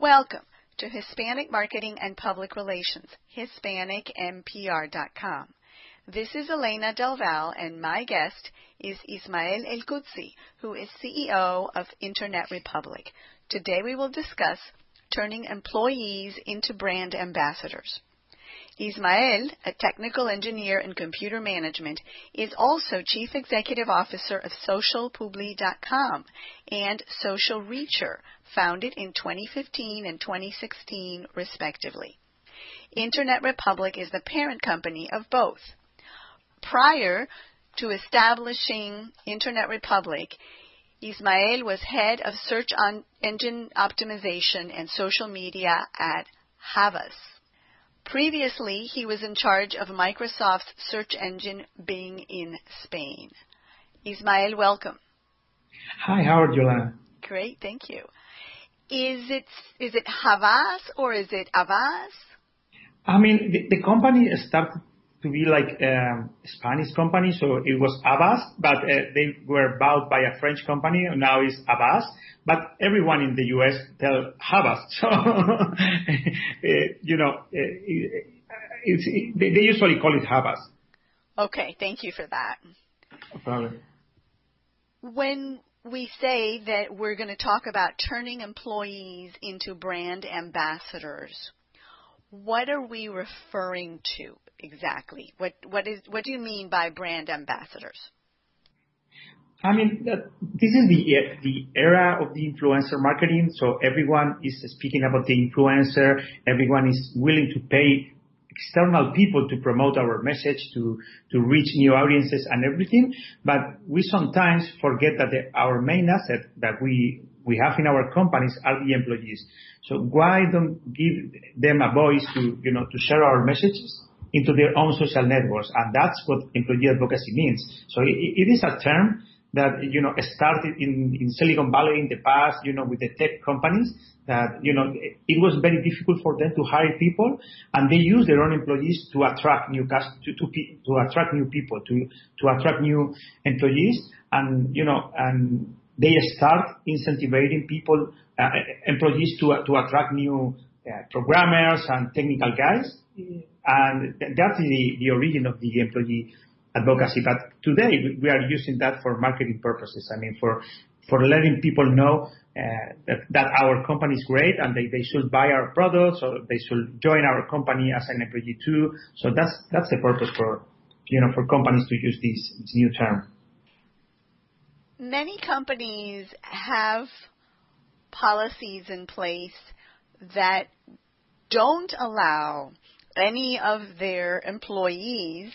Welcome to Hispanic Marketing and Public Relations, HispanicMPR.com. This is Elena Del Val, and my guest is Ismael El Qudsi, who is CEO of Internet Republic. Today we will discuss turning employees into brand ambassadors. Ismael, a technical engineer in computer management, is also Chief Executive Officer of SocialPubli.com and Social Reacher, founded in 2015 and 2016, respectively. Internet Republic is the parent company of both. Prior to establishing Internet Republic, Ismael was head of search engine optimization and social media at Havas. Previously, he was in charge of Microsoft's search engine Bing in Spain. Ismael, welcome. Hi, how are you, Elena? Great, thank you. Is it is it Havas or is it Avas? I mean, the, the company started to be like a um, Spanish company, so it was Avas, but uh, they were bought by a French company, and now it's Avas. But everyone in the US tell Havas, so uh, you know, uh, it's, it, they usually call it Havas. Okay, thank you for that. No problem. When we say that we're going to talk about turning employees into brand ambassadors, what are we referring to exactly? What what is what do you mean by brand ambassadors? I mean, this is the the era of the influencer marketing. So everyone is speaking about the influencer. Everyone is willing to pay external people to promote our message, to to reach new audiences and everything. But we sometimes forget that our main asset that we we have in our companies are the employees. So why don't give them a voice to, you know, to share our messages into their own social networks? And that's what employee advocacy means. So it is a term that, you know, started in, in Silicon Valley in the past, you know, with the tech companies that, you know, it was very difficult for them to hire people and they use their own employees to attract new cast, to, to, to attract new people, to, to attract new employees. And, you know, and they start incentivizing people, uh, employees to, to attract new uh, programmers and technical guys. And that's the, the origin of the employee advocacy. But today we are using that for marketing purposes. I mean, for, for letting people know uh, that, that our company is great and they, they should buy our products or they should join our company as an employee too. So that's, that's the purpose for, you know, for companies to use this, this new term many companies have policies in place that don't allow any of their employees,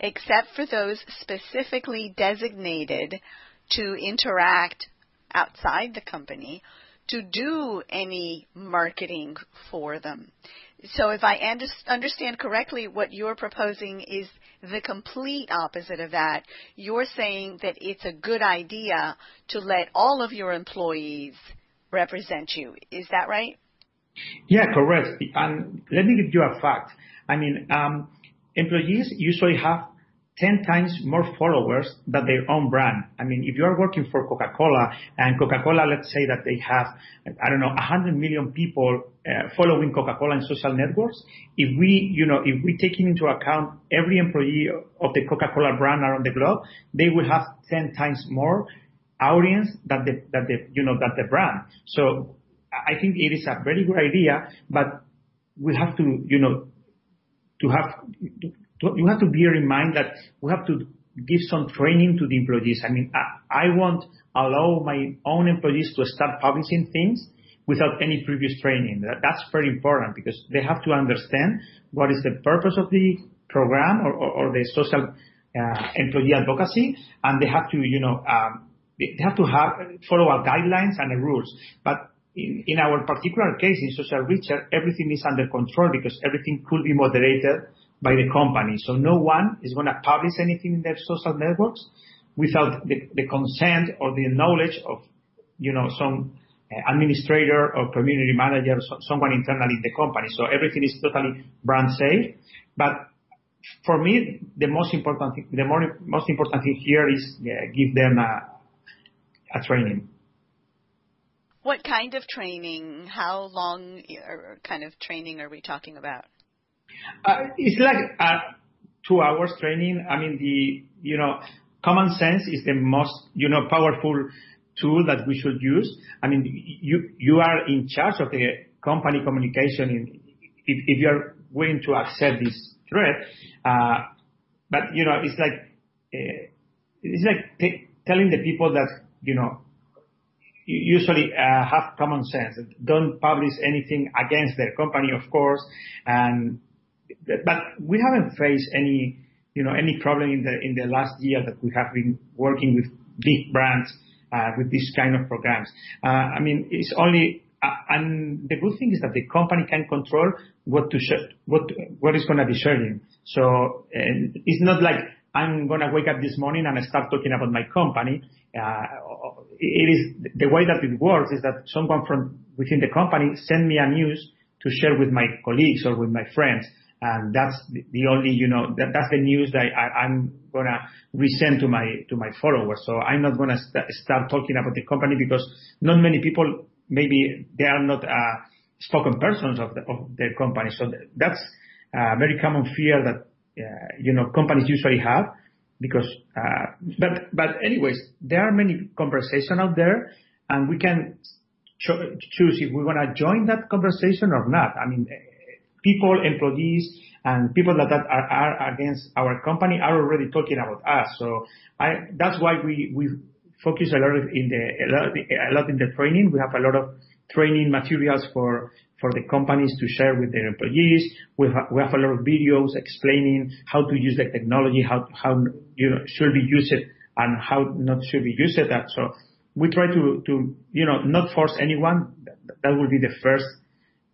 except for those specifically designated to interact outside the company, to do any marketing for them. So if I understand correctly, what you're proposing is the complete opposite of that. You're saying that it's a good idea to let all of your employees represent you. Is that right? Yeah, correct. And let me give you a fact. I mean, um, employees usually have 10 times more followers than their own brand. I mean, if you are working for Coca-Cola and Coca-Cola, let's say that they have, I don't know, 100 million people uh, following Coca-Cola in social networks, if we, you know, if we take into account every employee of the Coca-Cola brand around the globe, they will have 10 times more audience than the, than the, you know, than the brand. So I think it is a very good idea, but we have to, you know, to have you have to bear in mind that we have to give some training to the employees. I mean, I, won't allow my own employees to start publishing things without any previous training. That, that's very important because they have to understand what is the purpose of the program or, the social uh, employee advocacy, and they have to, you know, um, they have to follow our guidelines and the rules. But in, in our particular case in Social Reacher, everything is under control because everything could be moderated by the company. So no one is going to publish anything in their social networks without the, consent or the knowledge of, you know, some uh, administrator or community manager, someone internally in the company. So everything is totally brand safe. But for me, the most important thing, the more, most important thing here is give them a training. What kind of training? How long kind of training are we talking about? Uh, it's like uh, two hours training. I mean, the you know, common sense is the most you know powerful tool that we should use. I mean, you you are in charge of the company communication. If, if you are willing to accept this threat, uh, but you know, it's like it's like t- telling the people that you know usually have common sense. Don't publish anything against their company, of course, and but we haven't faced any you know any problem in the in the last year that we have been working with big brands uh, with this kind of programs. Uh, I mean, it's only uh, and the good thing is that the company can control what to what what is going to be sharing. So it's not like I'm going to wake up this morning and I start talking about my company. Uh, it is the way that it works is that someone from within the company send me a news to share with my colleagues or with my friends. And that's the only, you know, that, that's the news that I, I'm gonna resend to my, to my followers. So I'm not gonna st- start talking about the company because not many people, maybe they are not, uh, spoken persons of the, of the company. So that's a very common fear that uh, you know, companies usually have because, uh, but, but anyways, there are many conversations out there and we can cho- choose if we want to join that conversation or not. I mean, people, employees, and people that, that are, are against our company are already talking about us. So I, that's why we, we focus a lot in the, a lot, a lot in the training. We have a lot of training materials for for the companies to share with their employees. We have a lot of videos explaining how to use the technology, how how you know should be used and how not should be used. So We try to you know not force anyone. That will be the first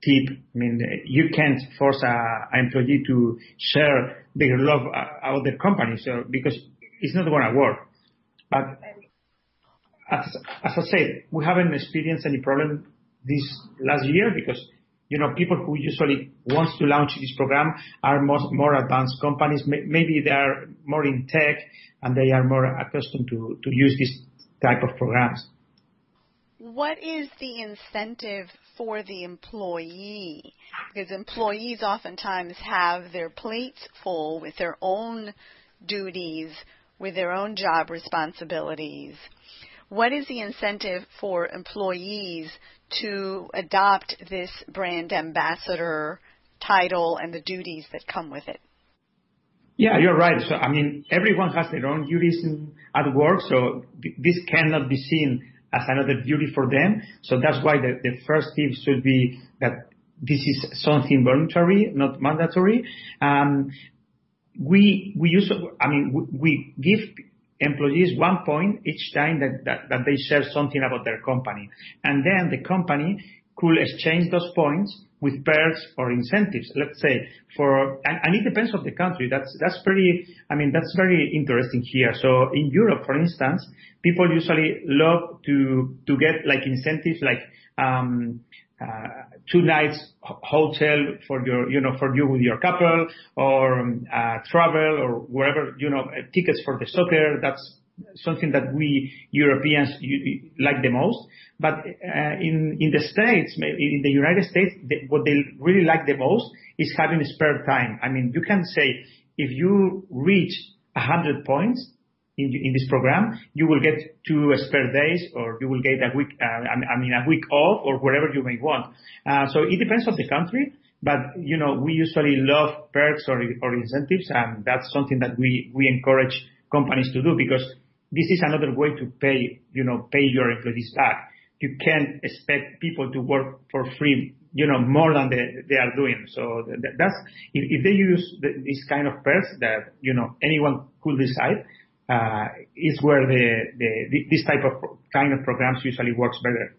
tip. I mean, you can't force a, an employee to share their love uh, about their company, so because it's not gonna work. But As I said, we haven't experienced any problem this last year because you know, people who usually wants to launch this program are more, more advanced companies. Maybe they are more in tech and they are more accustomed to, to use this type of programs. What is the incentive for the employee? Because employees oftentimes have their plates full with their own duties, with their own job responsibilities. What is the incentive for employees to adopt this brand ambassador title and the duties that come with it? Yeah, you're right. So, I mean, everyone has their own duties at work, so th- this cannot be seen as another duty for them. So that's why the, the first tip should be that this is something voluntary, not mandatory. Um, we we use, I mean, we, we give employees one point each time that, that, that they share something about their company. And then the company could exchange those points with perks or incentives. Let's say for, and, it depends on the country. That's, that's pretty, I mean, that's very interesting here. So in Europe, for instance, people usually love to, to get like incentives like, um, uh, two nights hotel for your, you know, for you with your couple or um, uh, travel or wherever, you know, uh, tickets for the soccer. That's something that we Europeans like the most. But uh, in the States, in the United States, what they really like the most is having spare time. I mean, you can say if you reach 100 points, in, in this program, you will get two spare days or you will get a week, uh, I mean, a week off or wherever you may want. Uh, so it depends on the country, but you know, we usually love perks or, or incentives and that's something that we encourage companies to do because this is another way to pay, you know, pay your employees back. You can't expect people to work for free, you know, more than they, they are doing. So that's, if, if they use the, this kind of perks that, you know, anyone could decide, uh, is where the, the, this type of kind of programs usually works better.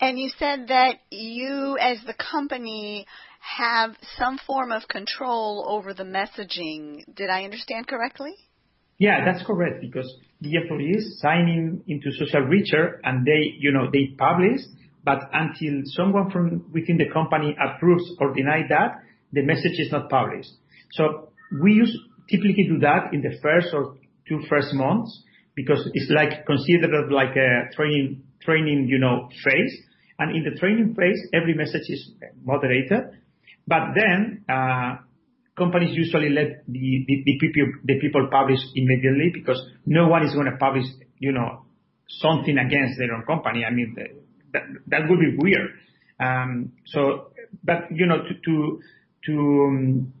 And you said that you, as the company, have some form of control over the messaging. Did I understand correctly? Yeah, that's correct because the employees sign in into Social Reacher and they, you know, they publish, but until someone from within the company approves or denies that, the message is not published. So we use typically do that in the first or two first months because it's like considered like a training training, you know, phase. And in the training phase, every message is moderated. But then, uh, companies usually let the, people, publish immediately because no one is going to publish, you know, something against their own company. I mean, that, that would be weird. Um, so, but, you know, to, to, to, um,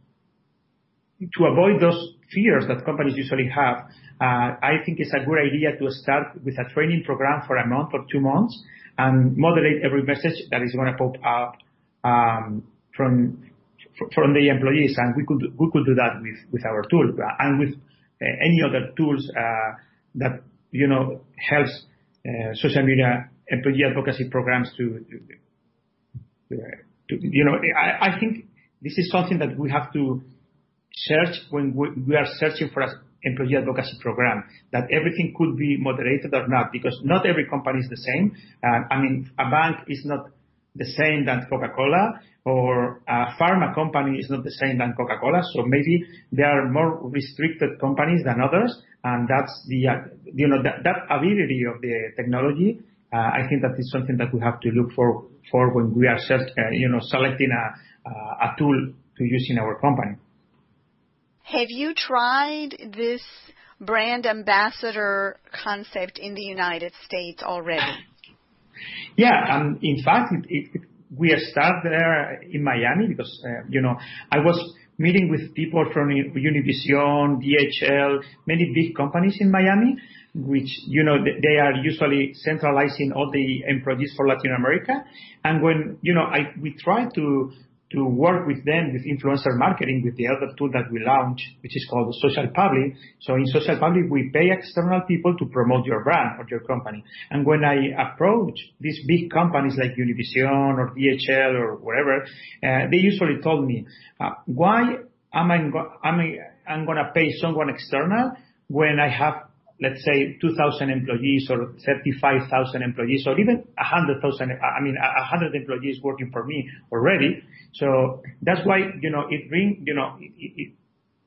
to avoid those fears that companies usually have, uh, I think it's a good idea to start with a training program for a month or two months and moderate every message that is going to pop up um, from from the employees. And we could we could do that with our tool and with uh, any other tools uh, that you know helps uh, social media employee advocacy programs to, you know I, think this is something that we have to search when we are searching for an employee advocacy program, that everything could be moderated or not, because not every company is the same. Uh, I mean, a bank is not the same than Coca-Cola, or a pharma company is not the same than Coca-Cola. So maybe there are more restricted companies than others, and that's the, uh, you know, that, that ability of the technology. Uh, I think that is something that we have to look for for when we are, uh, you know, selecting a, a tool to use in our company. Have you tried this brand ambassador concept in the United States already? Yeah, um, in fact, it, it, we started there in Miami because, uh, you know, I was meeting with people from Univision, DHL, many big companies in Miami, which, you know, they are usually centralizing all the employees for Latin America. And when, you know, I, we try to to work with them with influencer marketing with the other tool that we launched, which is called SocialPubli. So in SocialPubli, we pay external people to promote your brand or your company. And when I approach these big companies like Univision or DHL or whatever, uh, they usually told me, uh, why am I, am I, I'm going to pay someone external when I have let's say 2,000 employees or 35,000 employees or even 100,000, I mean, 100 employees working for me already. So that's why, you know, it bring, you know,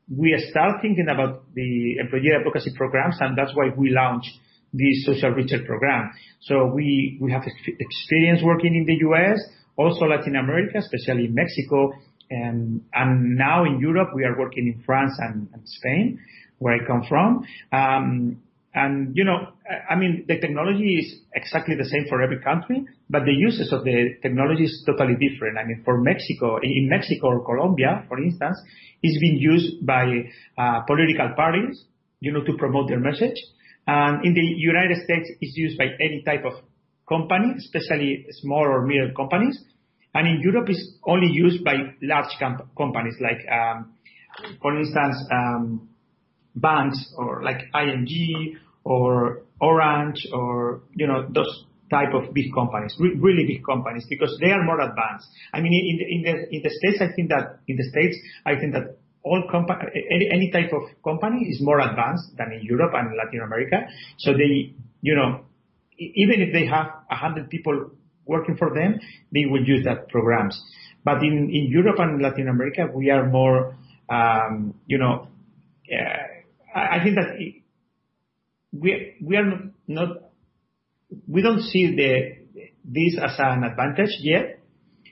we start thinking about the employee advocacy programs and that's why we launched this Social Reacher program. So we, we have experience working in the US, also Latin America, especially Mexico, and, and now in Europe, we are working in France and Spain where I come from. Um, and you know, I mean, the technology is exactly the same for every country, but the uses of the technology is totally different. I mean, for Mexico, in Mexico or Colombia, for instance, it's being used by uh, political parties, you know, to promote their message. And in the United States, it's used by any type of company, especially small or middle companies. And in Europe, it's only used by large comp- companies like, um, for instance, um, banks or like ING or Orange or, you know, those type of big companies, really big companies, because they are more advanced. I mean, in the, in the, in the States, I think that, in the States, I think that all company, any, any type of company is more advanced than in Europe and Latin America. So they, you know, even if they have a hundred people working for them, they will use that programs. But in, in Europe and Latin America, we are more, um, you know, uh, I think that we we are not we don't see this as an advantage yet.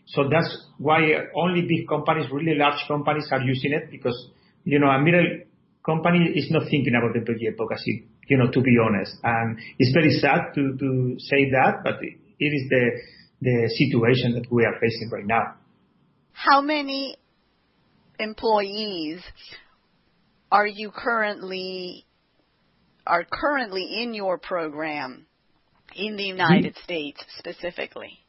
So That's why only big companies, really large companies are using it because, you know, a middle company is not thinking about employee advocacy, you know, to be honest. And It's very sad to say that, but it is the situation that we are facing right now. How many employees are you currently are currently in your program in the United mm-hmm. States specifically?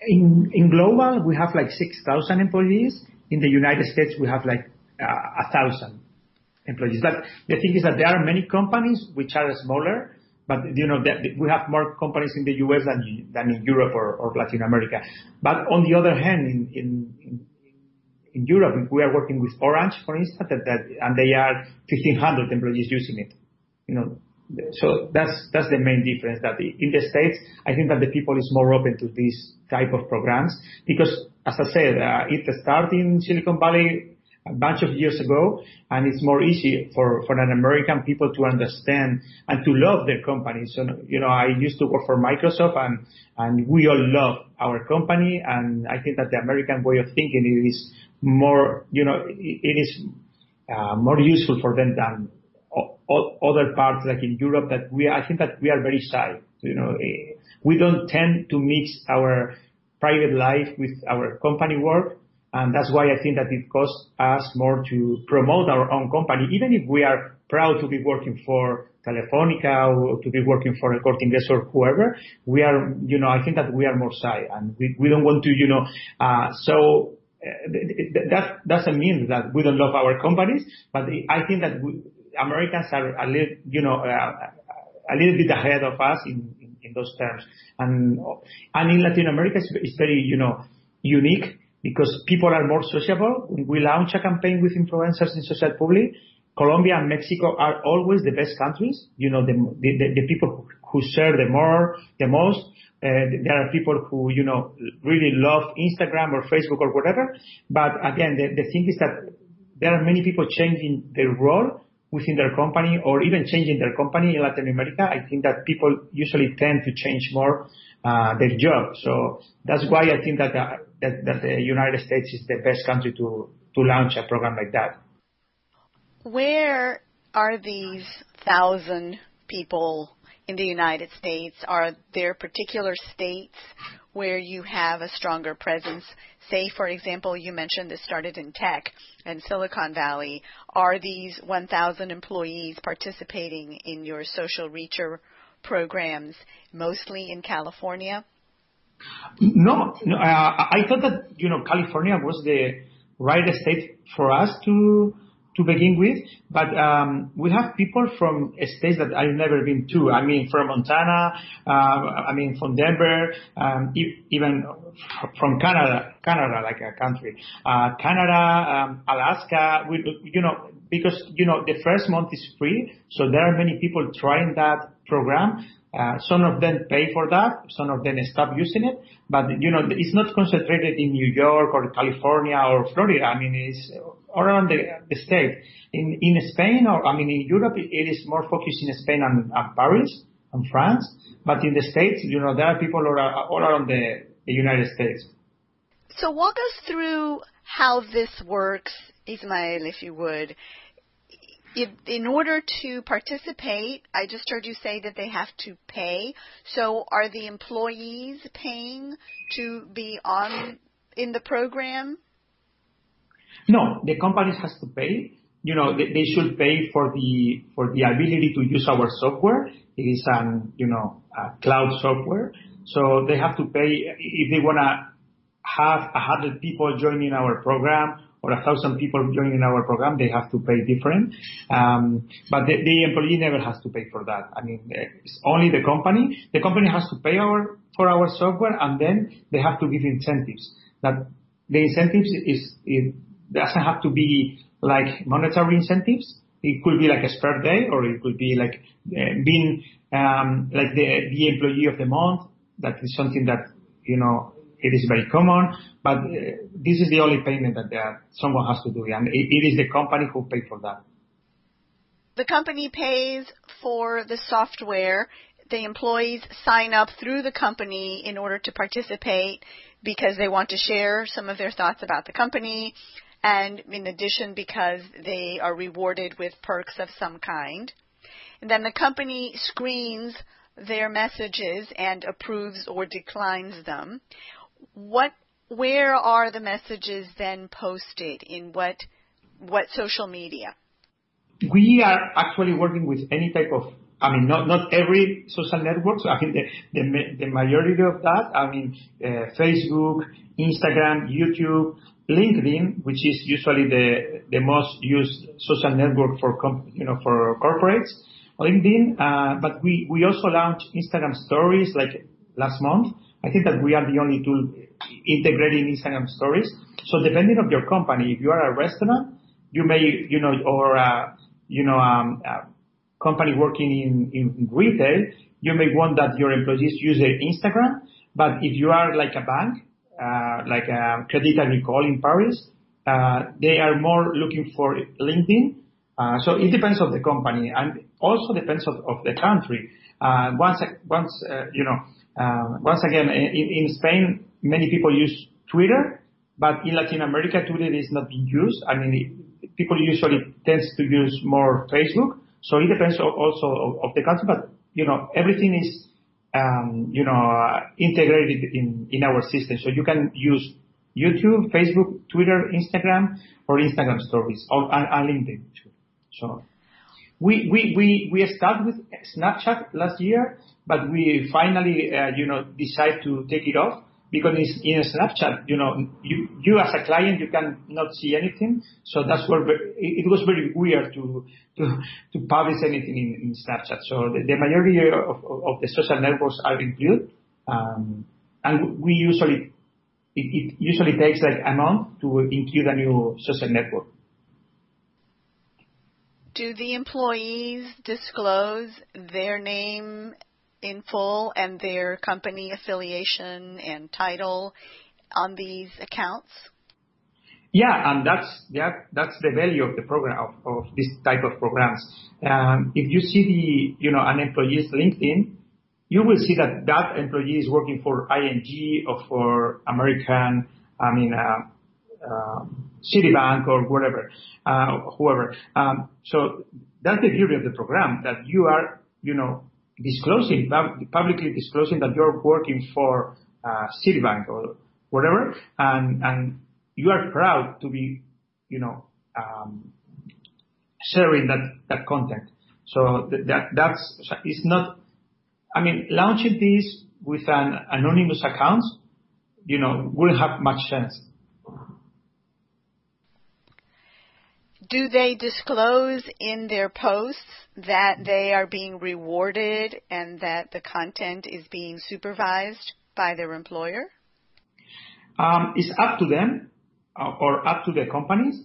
In in global, we have like 6,000 employees. In the United States, we have like uh, 1,000 employees. But the thing is that there are many companies which are smaller, but you know that we have more companies in the US than than in Europe or, or Latin America. But on the other hand, in, in in Europe, we are working with Orange, for instance, and they are 1,500 employees using it. You know, so that's that's the main difference. That in the states, I think that the people is more open to this type of programs because, as I said, uh, it started in Silicon Valley a bunch of years ago, and it's more easy for, for an American people to understand and to love their company. So, you know, I used to work for Microsoft and, and we all love our company, and I think that the American way of thinking is more, you know, it, it is uh, more useful for them than o- o- other parts like in Europe that we, I think that we are very shy. You know, eh, we don't tend to mix our private life with our company work. And that's why I think that it costs us more to promote our own company, even if we are proud to be working for Telefonica or to be working for El Corte Inglés or whoever. We are, you know, I think that we are more shy and we, don't want to, you know, uh, so uh, that doesn't mean that we don't love our companies, but I think that Americans are a little, you know, uh, a little bit ahead of us in, in, those terms. And, and in Latin America, it's very, you know, unique because people are more sociable. When we launch a campaign with influencers in SocialPubli, Colombia and Mexico are always the best countries. You know, the, people who share the more, the most. Uh, there are people who, you know, really love Instagram or Facebook or whatever. But again, the, the thing is that there are many people changing their role within their company or even changing their company in Latin America, I think that people usually tend to change more uh, their job. So that's why I think that, uh, that, that the United States is the best country to to launch a program like that. Where are these thousand people in the United States? Are there particular states where you have a stronger presence? Say, for example, you mentioned this started in tech and Silicon Valley. Are these 1,000 employees participating in your social reacher programs mostly in California? No, uh, I thought that you know California was the right state for us to to begin with, but um, we have people from states that I've never been to. I mean, from Montana, uh, I mean, from Denver, um, even from Canada, Canada, like a country, uh, Canada, um, Alaska. We, you know, because you know the first month is free, so there are many people trying that program. Uh, some of them pay for that, some of them stop using it, but you know it's not concentrated in New York or California or Florida. I mean, it's all around the, state. In, in Spain or, I mean, in Europe, it is more focused in Spain and, Paris and France. But in the States, you know, there are people all, around the, United States. So walk us through how this works, Ismael, if you would. If, in order to participate, I just heard you say that they have to pay. So are the employees paying to be on in the program? No, the companies has to pay. You know, they, they should pay for the for the ability to use our software. It is an you know a cloud software, so they have to pay if they wanna have a hundred people joining our program or a thousand people joining our program, they have to pay different. Um, but the, employee never has to pay for that. I mean, it's only the company. The company has to pay our for our software, and then they have to give incentives. That the incentives doesn't have to be like monetary incentives. It could be like a spare day, or it could be like uh, being um, like the employee of the month. That is something that you know it is very common, but uh, this is the only payment that uh, someone has to do, and it, is the company who pay for that. The company pays for the software. The employees sign up through the company in order to participate because they want to share some of their thoughts about the company and in addition because they are rewarded with perks of some kind. And then the company screens their messages and approves or declines them. What where are the messages then posted in what what social media? We are actually working with any type of I mean, not not every social network. So I mean, the the, the majority of that. I mean, uh, Facebook, Instagram, YouTube, LinkedIn, which is usually the the most used social network for comp, you know for corporates. LinkedIn, uh, but we we also launched Instagram Stories like last month. I think that we are the only tool integrating Instagram Stories. So depending of your company, if you are a restaurant, you may you know or uh, you know um, a company working in in retail, you may want that your employees use their Instagram. But if you are like a bank, uh, like a Crédit Agricole in Paris, uh, they are more looking for LinkedIn. Uh, so it depends on the company and also depends of, the country. Uh, once, once uh, you know, uh, once again, in, in Spain, many people use Twitter, but in Latin America, Twitter is not being used. I mean, people usually tends to use more Facebook. So it depends also of, the country, but you know, everything is um, you know, uh, integrated in, in our system. So you can use YouTube, Facebook, Twitter, Instagram, or Instagram stories, or LinkedIn too. So we we we we started with Snapchat last year, but we finally uh, you know decide to take it off because in Snapchat, you know, you, you as a client, you can not see anything. So that's where it was very weird to, to, to publish anything in, in Snapchat. So the, the majority of, of, the social networks are included. Um, and we usually, it, it usually takes like a month to include a new social network. Do the employees disclose their name in full and their company affiliation and title on these accounts? Yeah, and that's that, that's the value of the program of, of this type of programs. Um, if you see the you know an employee's LinkedIn, you will see that that employee is working for ING or for American, I mean, uh, uh, Citibank or whatever, uh, whoever. Um, so that's the beauty of the program that you are, you know, disclosing, publicly disclosing that you're working for uh, Citibank or whatever, and and you are proud to be, you know, um, sharing that that content. So that that's it's not. I mean, launching this with an anonymous account, you know, wouldn't have much sense. Do they disclose in their posts that they are being rewarded and that the content is being supervised by their employer? Um, it's up to them uh, or up to the companies.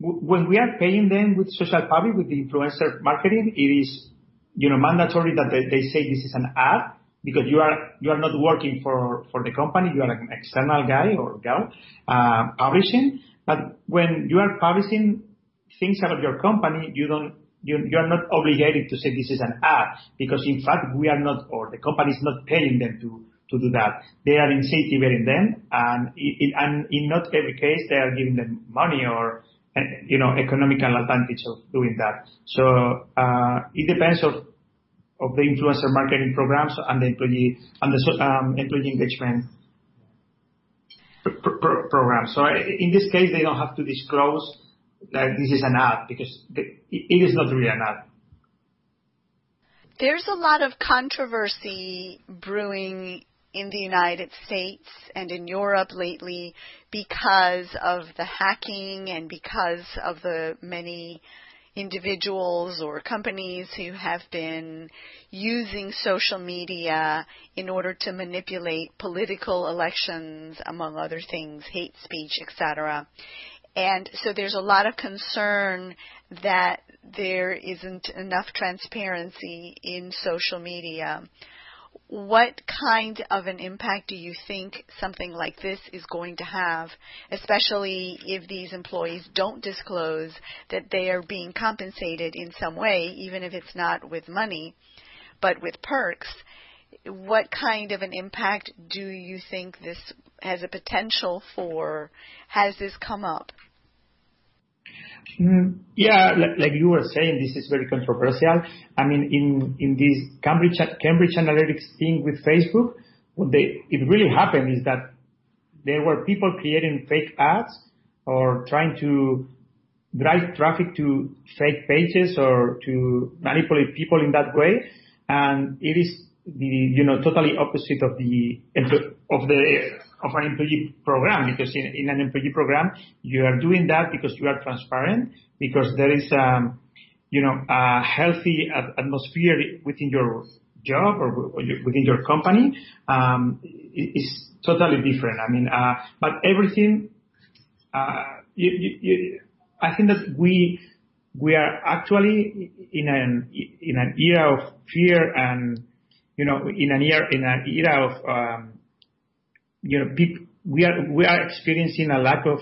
When we are paying them with SocialPubli, with the influencer marketing, it is, you know, mandatory that they, they say this is an ad because you are you are not working for for the company. You are an external guy or girl uh, publishing. But when you are publishing things about your company, you don't you, are not obligated to say this is an ad because in fact we are not or the company is not paying them to to do that. They are incentivizing them and in, and in not every case they are giving them money or you know economical advantage of doing that. So uh, it depends of of the influencer marketing programs and the employee and the um, employee engagement pr- pr- program. So in this case, they don't have to disclose that this is an ad because it is not really an ad. There's a lot of controversy brewing in the United States and in Europe lately because of the hacking and because of the many individuals or companies who have been using social media in order to manipulate political elections among other things hate speech etc and so there's a lot of concern that there isn't enough transparency in social media. What kind of an impact do you think something like this is going to have, especially if these employees don't disclose that they are being compensated in some way, even if it's not with money, but with perks? What kind of an impact do you think this has a potential for? Has this come up? Mm, yeah, like you were saying, this is very controversial. I mean, in in this Cambridge Cambridge Analytics thing with Facebook, what they it really happened is that there were people creating fake ads or trying to drive traffic to fake pages or to manipulate people in that way. And it is the, you know, totally opposite of the, of the, of an employee program because in, in an employee program you are doing that because you are transparent because there is um, you know a healthy atmosphere within your job or within your company um, is totally different. I mean, uh, but everything. Uh, you, you, you, I think that we we are actually in an in an era of fear and you know in an era in an era of um, you know, we are we are experiencing a lack of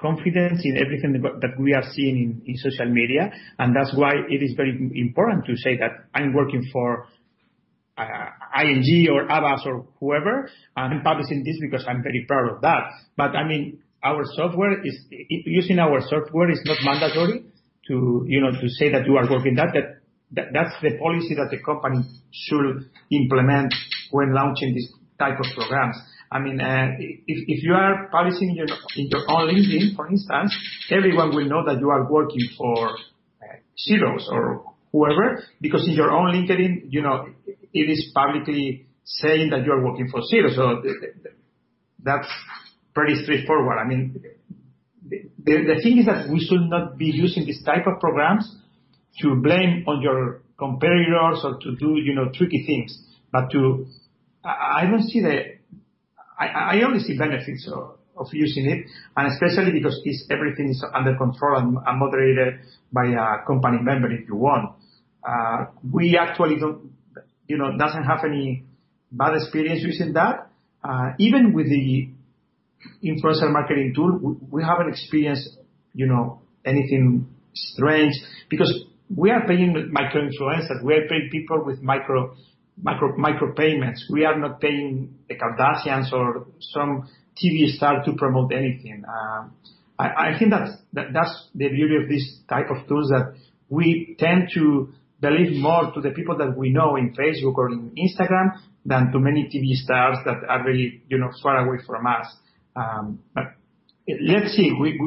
confidence in everything that we are seeing in, in social media, and that's why it is very important to say that I'm working for uh, ING or Havas or whoever, and I'm publishing this because I'm very proud of that. But I mean, our software is using our software is not mandatory to you know to say that you are working that that, that that's the policy that the company should implement when launching this type of programs. I mean, uh, if, if you are publishing your, in your own LinkedIn, for instance, everyone will know that you are working for uh, or whoever, because in your own LinkedIn, you know, it is publicly saying that you are working for Xerox. So that's pretty straightforward. I mean, the, the thing is that we should not be using this type of programs to blame on your competitors or to do, you know, tricky things, but to, I, I don't see the, I, I only see benefits of, of using it, and especially because it's, everything is under control and, and moderated by a company member if you want. Uh, we actually don't, you know, doesn't have any bad experience using that. Uh, even with the influencer marketing tool, we haven't experienced, you know, anything strange because we are paying micro influencers. We are paying people with micro micro micro payments. We are not paying the Kardashians or some TV star to promote anything. Um, I, think that's that, that's the beauty of this type of tools that we tend to believe more to the people that we know in Facebook or in Instagram than to many TV stars that are really, you know, far away from us. Um, but let's see. We,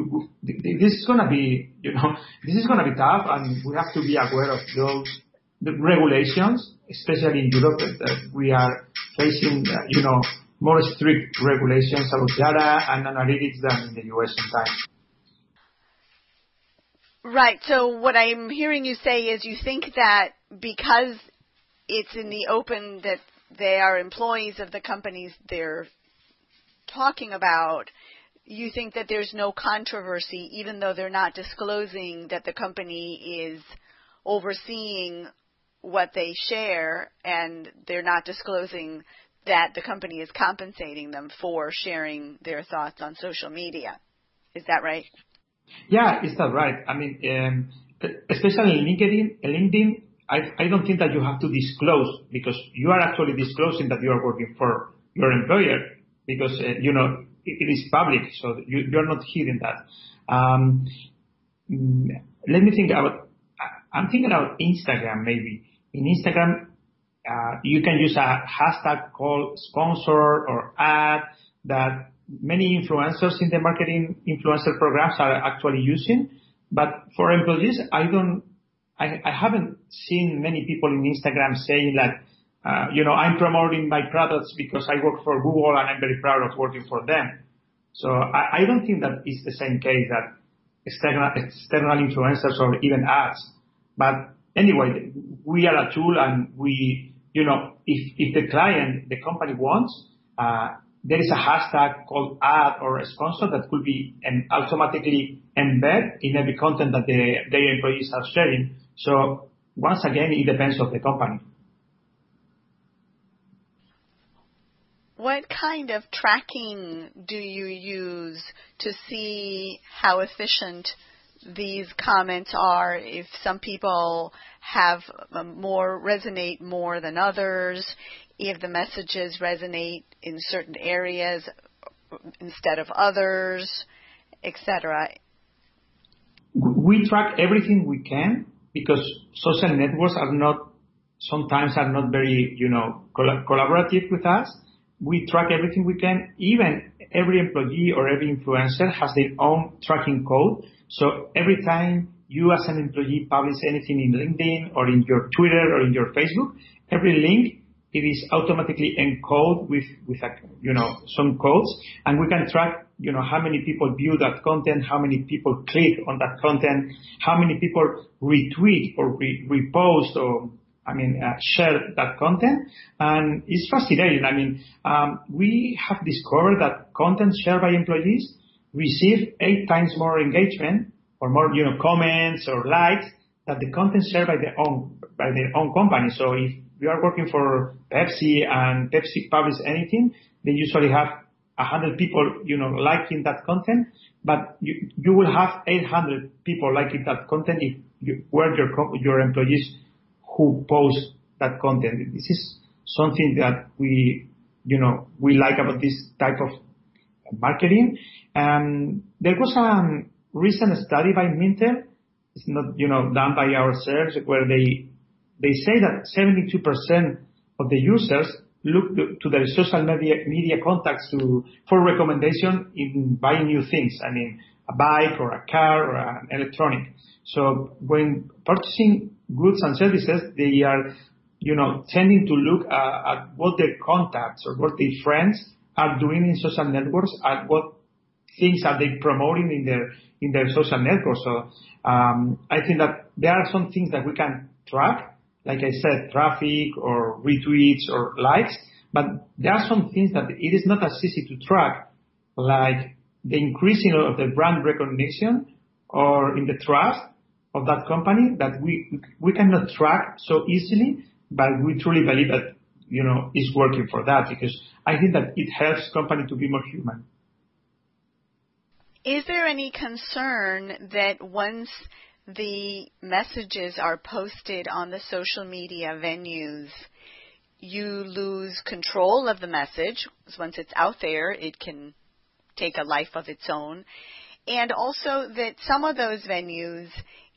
this is gonna be, you know, this is gonna be tough, and we have to be aware of those the regulations, especially in Europe, that we are facing, uh, you know, more strict regulations about data and analytics than in the US sometimes. Right. So what I'm hearing you say is you think that because it's in the open that they are employees of the companies they're talking about, you think that there's no controversy even though they're not disclosing that the company is overseeing what they share and they're not disclosing that the company is compensating them for sharing their thoughts on social media. Is that right? Yeah, is that right? I mean, um, especially in LinkedIn, LinkedIn, I, I don't think that you have to disclose because you are actually disclosing that you are working for your employer because, uh, you know, it, it is public, so you, you're not hiding that. Um, mm, let me think about, I'm thinking about Instagram maybe. In Instagram, uh, you can use a hashtag called sponsor or ad that many influencers in the marketing influencer programs are actually using. But for employees, I don't, I, haven't seen many people in Instagram saying that, uh, you know, I'm promoting my products because I work for Google and I'm very proud of working for them. So I, don't think that it's the same case that external, external influencers or even ads. Anyway, we are a tool and we, you know, if, if the client, the company wants, uh, there is a hashtag called ad or sponsor that could be automatically embed in every content that the, their employees are sharing. So once again, it depends on the company. What kind of tracking do you use to see how efficient these comments are? If some people have um, more resonate more than others, if the messages resonate in certain areas uh, instead of others, etc. We track everything we can because social networks are not sometimes are not very you know collaborative with us. We track everything we can. Even every employee or every influencer has their own tracking code. So every time you as an employee publish anything in LinkedIn or in your Twitter or in your Facebook, every link it is automatically encoded with, with a, you know, some codes and we can track, you know, how many people view that content, how many people click on that content, how many people retweet or re- repost or, I mean, uh, share that content. And it's fascinating. I mean, um, we have discovered that content shared by employees receive eight times more engagement or more, you know, comments or likes than the content shared by their own, by their own company. So if you are working for Pepsi and Pepsi publish anything, they usually have 100 people, you know, liking that content, but you, you will have 800 people liking that content if you were your, your employees who post that content. This is something that we, you know, we like about this type of marketing. And there was a recent study by Mintel. It's not, you know, done by ourselves where they, they say that 72% of the users look to their social media, media contacts for recommendation in buying new things. I mean, a bike or a car or an electronic. So when purchasing goods and services, they are, you know, tending to look at, at what their contacts or what their friends are doing in social networks, and what things are they promoting in their in their social networks. So um, I think that there are some things that we can track like I said, traffic or retweets or likes, but there are some things that it is not as easy to track, like the increasing of the brand recognition or in the trust of that company that we we cannot track so easily, but we truly believe that you know is working for that because I think that it helps company to be more human. Is there any concern that once the messages are posted on the social media venues, you lose control of the message. Once it's out there, it can take a life of its own. And also that some of those venues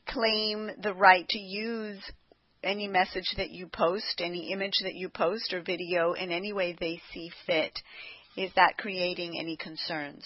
claim the right to use any message that you post, any image that you post or video in any way they see fit. Is that creating any concerns?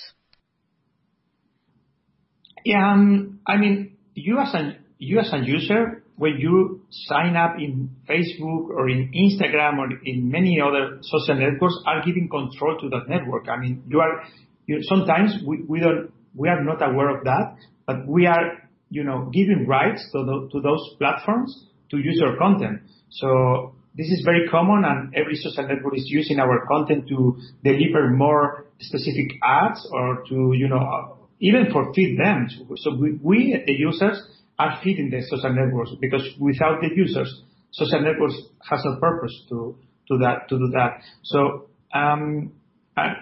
Yeah, um, I mean, you as a you as a user, when you sign up in Facebook or in Instagram or in many other social networks, are giving control to that network. I mean, you are you, sometimes we, we don't we are not aware of that, but we are you know giving rights to the, to those platforms to use your content. So this is very common, and every social network is using our content to deliver more specific ads or to you know even for feed them. So we, we, the users, are feeding the social networks because without the users, social networks has a purpose to, to that, to do that. So, um, and,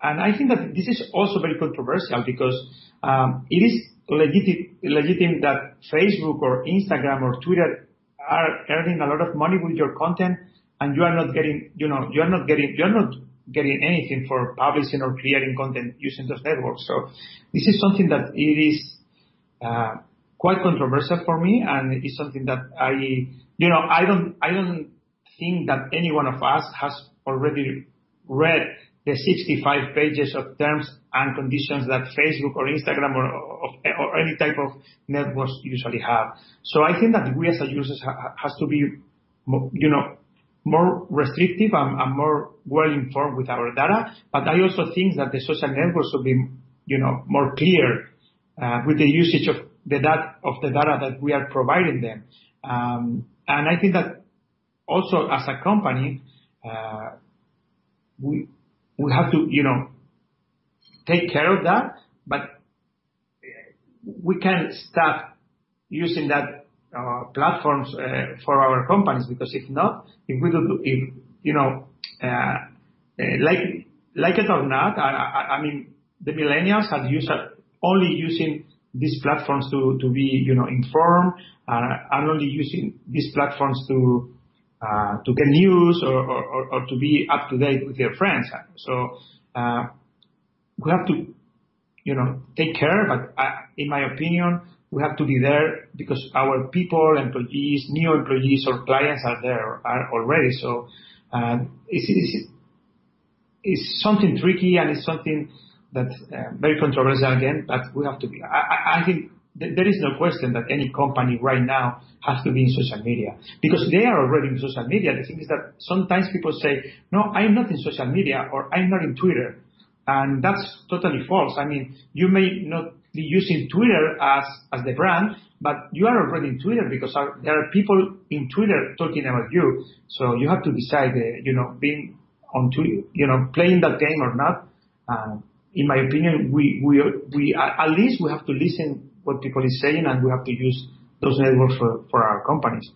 and I think that this is also very controversial because, um, it is legitimate that Facebook or Instagram or Twitter are earning a lot of money with your content and you are not getting, you know, you are not getting, you are not getting anything for publishing or creating content using those networks. So this is something that it is uh, quite controversial for me, and it's something that I, you know, I don't, I don't think that any one of us has already read the 65 pages of terms and conditions that Facebook or Instagram or, any type of networks usually have. So I think that we as users ha- has to be, you know, more restrictive and, more well informed with our data. But I also think that the social networks should be, you know, more clear uh, with the usage of the data of the data that we are providing them. Um, and I think that also as a company, uh, we have to, you know, take care of that, but we can stop using that uh, platforms uh, for our companies, because if not, if we do, if, you know, uh, like like it or not, I mean, the millennials are only using these platforms to to be, you know, informed, and only using these platforms to to get news or to be up to date with their friends. So We have to, you know, take care, but in my opinion, we have to be there because our people, employees, new employees or clients are there are already. So uh, it's, something tricky and it's something that's uh, very controversial again, but we have to be. I, I think th- there is no question that any company right now has to be in social media because they are already in social media. The thing is that sometimes people say, no, I'm not in social media or I'm not in Twitter. And that's totally false. I mean, you may not be using Twitter as, as the brand, but you are already in Twitter because are, there are people in Twitter talking about you. So you have to decide, uh, you know, being on Twitter, you know, playing that game or not. Uh, in my opinion, we, we, we, at least we have to listen what people is saying and we have to use those networks for, our companies.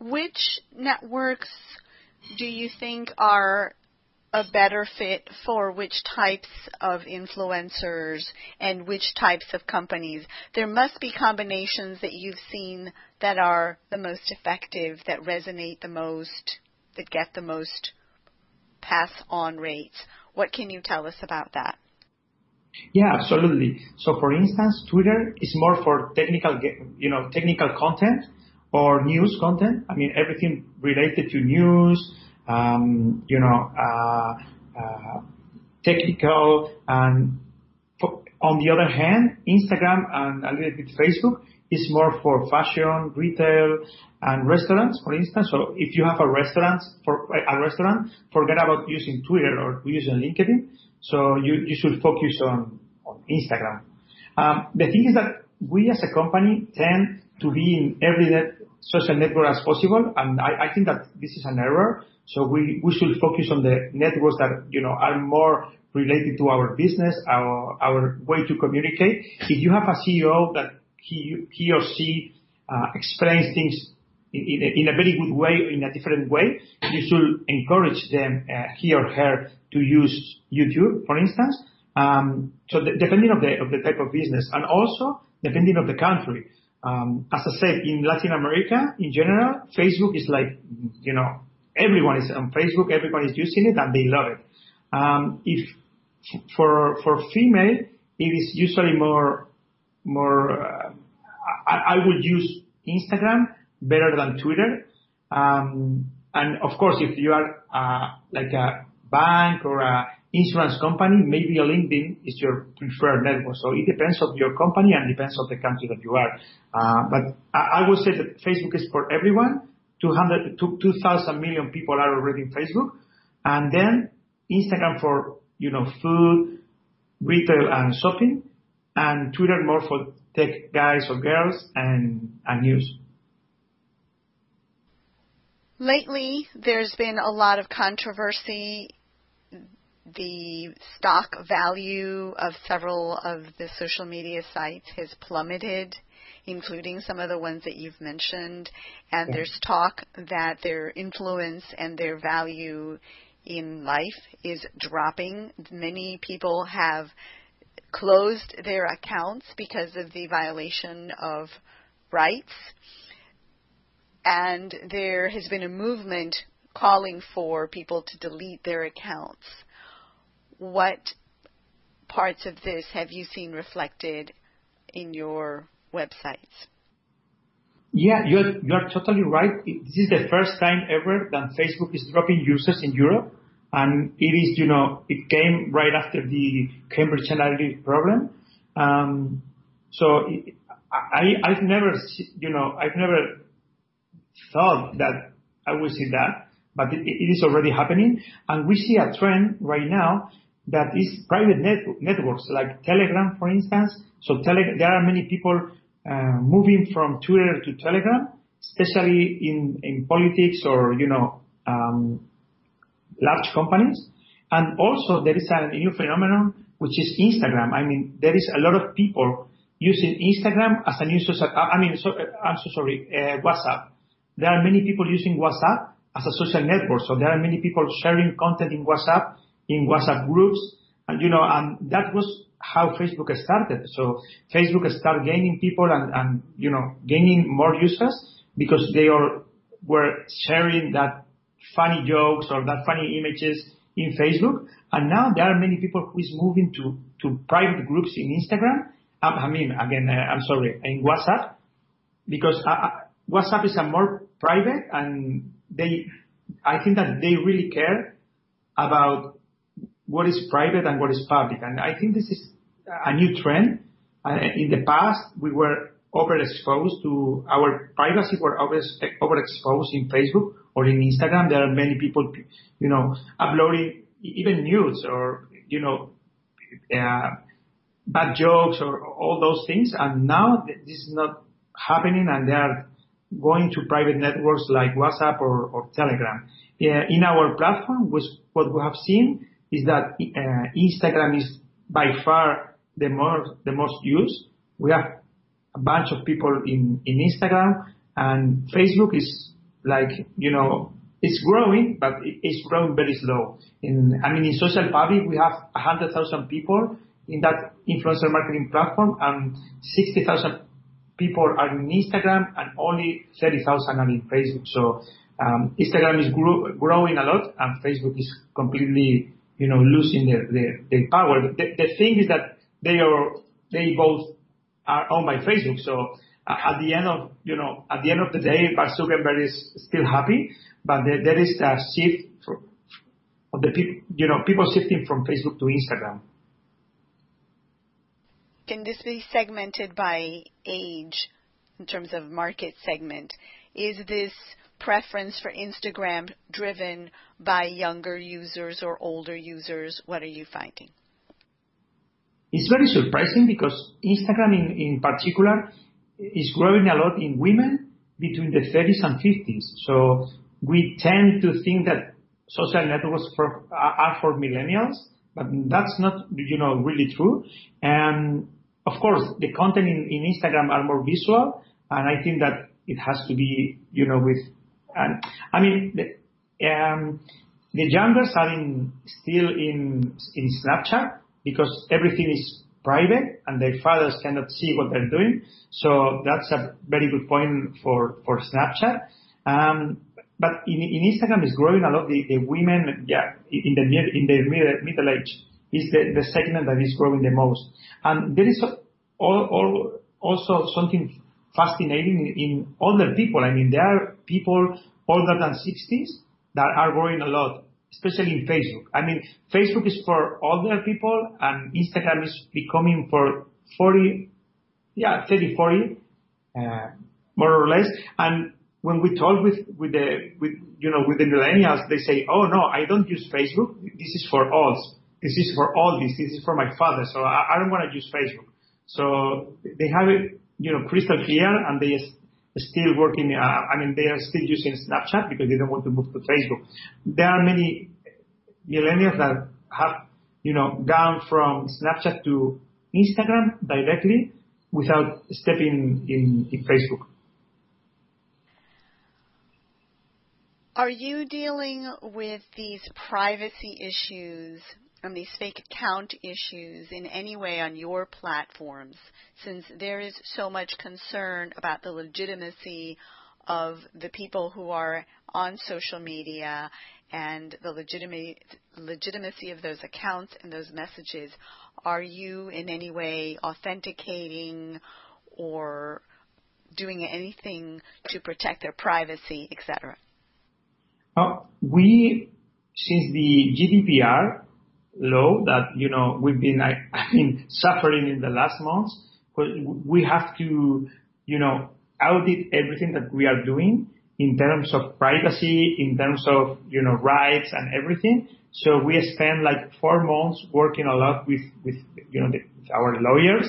Which networks do you think are a better fit for which types of influencers and which types of companies? There must be combinations that you've seen that are the most effective, that resonate the most, that get the most pass on rates. What can you tell us about that? Yeah, absolutely. So for instance, Twitter is more for technical, you know, technical content or news content. I mean, everything related to news, um, you know, uh, uh, technical. And on the other hand, Instagram and a little bit Facebook is more for fashion, retail, and restaurants, for instance. So if you have a restaurant, for a restaurant, forget about using Twitter or using LinkedIn. So you, you should focus on, on Instagram. Um, the thing is that we as a company tend to be in every social network as possible, and I, think that this is an error. So we, we should focus on the networks that, you know, are more related to our business, our, our way to communicate. If you have a CEO that he, he or she uh, explains things in a, in a, very good way, in a different way, you should encourage them, uh, he or her, to use YouTube, for instance. Um, so depending of the type of business, and also depending of the country. Um, as I said, in Latin America, in general, Facebook is like, you know, everyone is on Facebook, everyone is using it, and they love it. Um, if for for female, it is usually more more. Uh, I, would use Instagram better than Twitter. And of course, if you are uh, like a bank or a insurance company, maybe LinkedIn is your preferred network. So it depends of your company and depends of the country that you are. Uh, but I, I would say that Facebook is for everyone. 200, 2,000 million people are already in Facebook. And then Instagram for, you know, food, retail and shopping and Twitter more for tech guys or girls and, and news. Lately, there's been a lot of controversy. The stock value of several of the social media sites has plummeted, including some of the ones that you've mentioned. And there's talk that their influence and their value in life is dropping. Many people have closed their accounts because of the violation of rights and there has been a movement calling for people to delete their accounts. What parts of this have you seen reflected in your websites? Yeah, you're, you're totally right. This is the first time ever that Facebook is dropping users in Europe. And it is, you know, it came right after the Cambridge Analytica problem. Um, so it, I, I've never, you know, I've never thought that I will see that, but it, it is already happening. And we see a trend right now that is private net, networks like Telegram, for instance. So there are many people uh, moving from Twitter to Telegram, especially in, politics or, you know, um, large companies. And also there is a new phenomenon which is Instagram. I mean, there is a lot of people using Instagram as a new social, I mean, so, I'm so sorry, uh, WhatsApp there are many people using WhatsApp as a social network. So there are many people sharing content in WhatsApp, in WhatsApp groups, and you know, and that was how Facebook started. So Facebook started gaining people and, and you know, gaining more users because they all were sharing that funny jokes or that funny images in Facebook. And now there are many people who is moving to, to private groups in Instagram. I mean, again, uh, I'm sorry, in WhatsApp, because uh, uh, WhatsApp is a more private and they, I think that they really care about what is private and what is public. And I think this is a new trend. In the past, we were overexposed to our privacy we were overexposed in Facebook or in Instagram. There are many people, you know, uploading even nudes or, you know, uh, bad jokes or all those things. And now this is not happening and they are going to private networks like WhatsApp or, Telegram. In our platform, what we have seen is that uh, Instagram is by far the most used. We have a bunch of people in, in Instagram and Facebook is like, you know, it's growing, but it's growing very slow. In, I mean, in SocialPubli, we have 100,000 people in that influencer marketing platform, and 60,000 people are in Instagram, and only 30,000 are in Facebook. So um, Instagram is grow, growing a lot, and Facebook is completely, you know, losing their their, power. The, thing is that they are they both are owned by Facebook. So uh, at the end of you know at the end of the day, Mark Zuckerberg is still happy, but there, is a shift of the you know people shifting from Facebook to Instagram. Can this be segmented by age in terms of market segment? Is this preference for Instagram driven by younger users or older users? What are you finding? It's very surprising because Instagram in, in particular is growing a lot in women between the 30s and 50s. So we tend to think that social networks for, are for millennials, but that's not, you know, really true. And of course, the content in, in Instagram are more visual, and I think that it has to be, you know, with, and I mean, the youngers are still in, in Snapchat because everything is private and their fathers cannot see what they're doing. So that's a very good point for, for Snapchat. Um, but in, in Instagram is growing a lot. The, women, in the middle, age is the, segment that is growing the most. And there is also something fascinating in older people. I mean, there are people older than 60s that are growing a lot, especially in Facebook. I mean, Facebook is for older people and Instagram is becoming for 40, yeah, 30, 40, uh, more or less. And when we talk with, with the, with, you know, with the millennials, they say, oh no, I don't use Facebook. This is for us. This is for all this. This is for my father. So I, I don't want to use Facebook. So they have it, you know, crystal clear, and they still working. Uh, I mean, they are still using Snapchat because they don't want to move to Facebook. There are many millennials that have, you know, gone from Snapchat to Instagram directly without stepping in, in Facebook. Are you dealing with these privacy issues from these fake account issues in any way on your platforms, since there is so much concern about the legitimacy of the people who are on social media and the legitimacy of those accounts and those messages. Are you in any way authenticating or doing anything to protect their privacy, etc.? Uh, we, since the GDPR, law that, you know, we've been, I, I mean, suffering in the last months. But We have to, you know, audit everything that we are doing in terms of privacy, in terms of, you know, rights and everything. So we spend like four months working a lot with, with, you know, the, our lawyers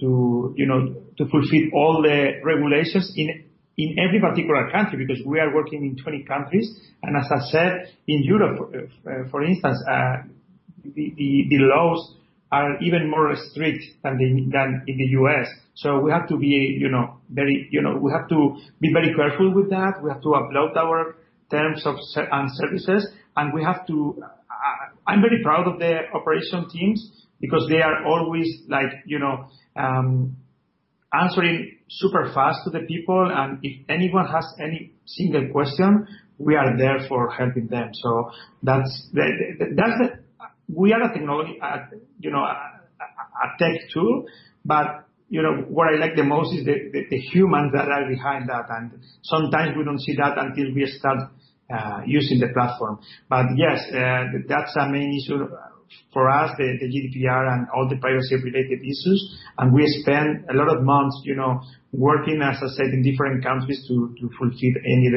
to, you know, to fulfill all the regulations in, in every particular country because we are working in 20 countries. And as I said, in Europe, for, for instance, uh, the, laws are even more strict than, in the U.S. So we have to be, you know, very, you know, we have to be very careful with that. We have to upload our terms of and services, and we have to. Uh, I'm very proud of the operation teams because they are always like, you know, um, answering super fast to the people, and if anyone has any single question, we are there for helping them. So that's the, that's the we are a technology, you know, a tech tool, but you know, what I like the most is the the, the, humans that are behind that. And sometimes we don't see that until we start uh, using the platform. But yes, uh, that's a main issue for us, the GDPR and all the privacy-related issues. And we spend a lot of months, you know, working, as I said, in different countries to, to fulfill any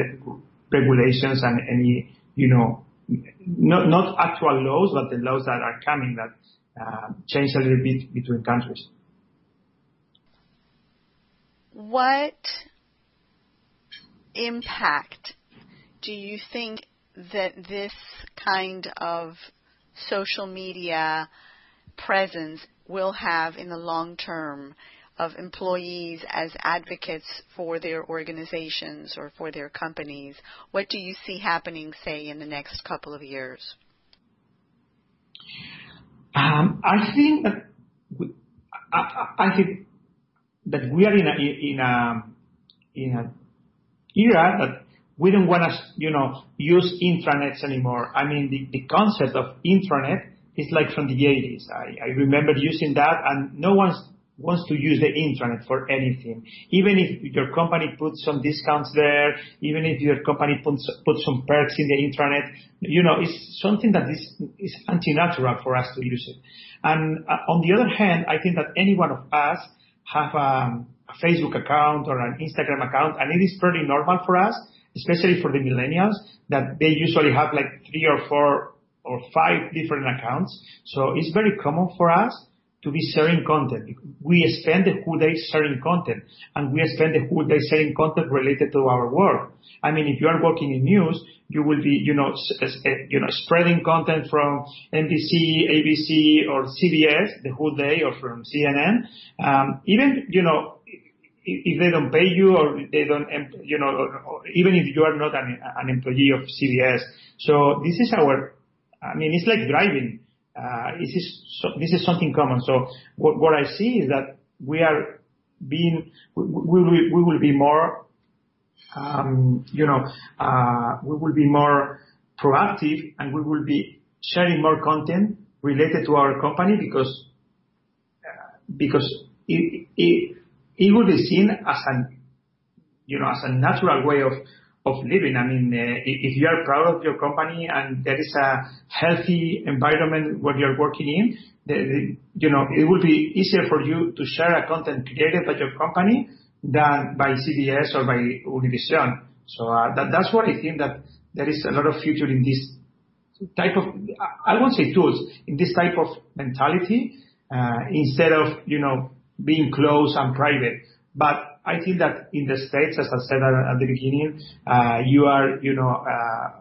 regulations and any, you know, not, actual laws, but the laws that are coming that uh, change a little bit between countries. What impact do you think that this kind of social media presence will have in the long term of employees as advocates for their organizations or for their companies? What do you see happening, say, in the next couple of years? Um, I think that we, I, I, think that we are in a in a in a era that we don't want to you know use intranets anymore. I mean the, the concept of intranet is like from the 80s. I, I remember using that, and no one wants to use the intranet for anything. Even if your company puts some discounts there, even if your company puts, puts some perks in the intranet, you know, it's something that is, is anti-natural for us to use it. And uh, on the other hand, I think that any one of us have a, a Facebook account or an Instagram account, and it is pretty normal for us, especially for the millennials, that they usually have like three or four or five different accounts. So it's very common for us to be sharing content. We spend the whole day sharing content, and we spend the whole day sharing content related to our work. I mean, if you are working in news, you will be, you know, you know, spreading content from NBC, ABC, or CBS the whole day, or from CNN. Um, even, you know, if they don't pay you or they don't, you know, even if you are not an, an employee of CBS. So this is our I mean, it's like driving. Uh, this is this is something common. So what I see is that we are being we will we will be more, um, you know, uh, we will be more proactive, and we will be sharing more content related to our company because uh, because it it it will be seen as an, you know, as a natural way of living. I mean, uh, if you are proud of your company and there is a healthy environment where you're working in, the, you know, it will be easier for you to share a content created by your company than by CBS or by Univision. So uh, that, that's what I think that there is a lot of future in this type of, I won't say tools, in this type of mentality, uh, instead of, you know, being close and private. But I think that in the States, as I said at the beginning, uh, you are, you know, uh,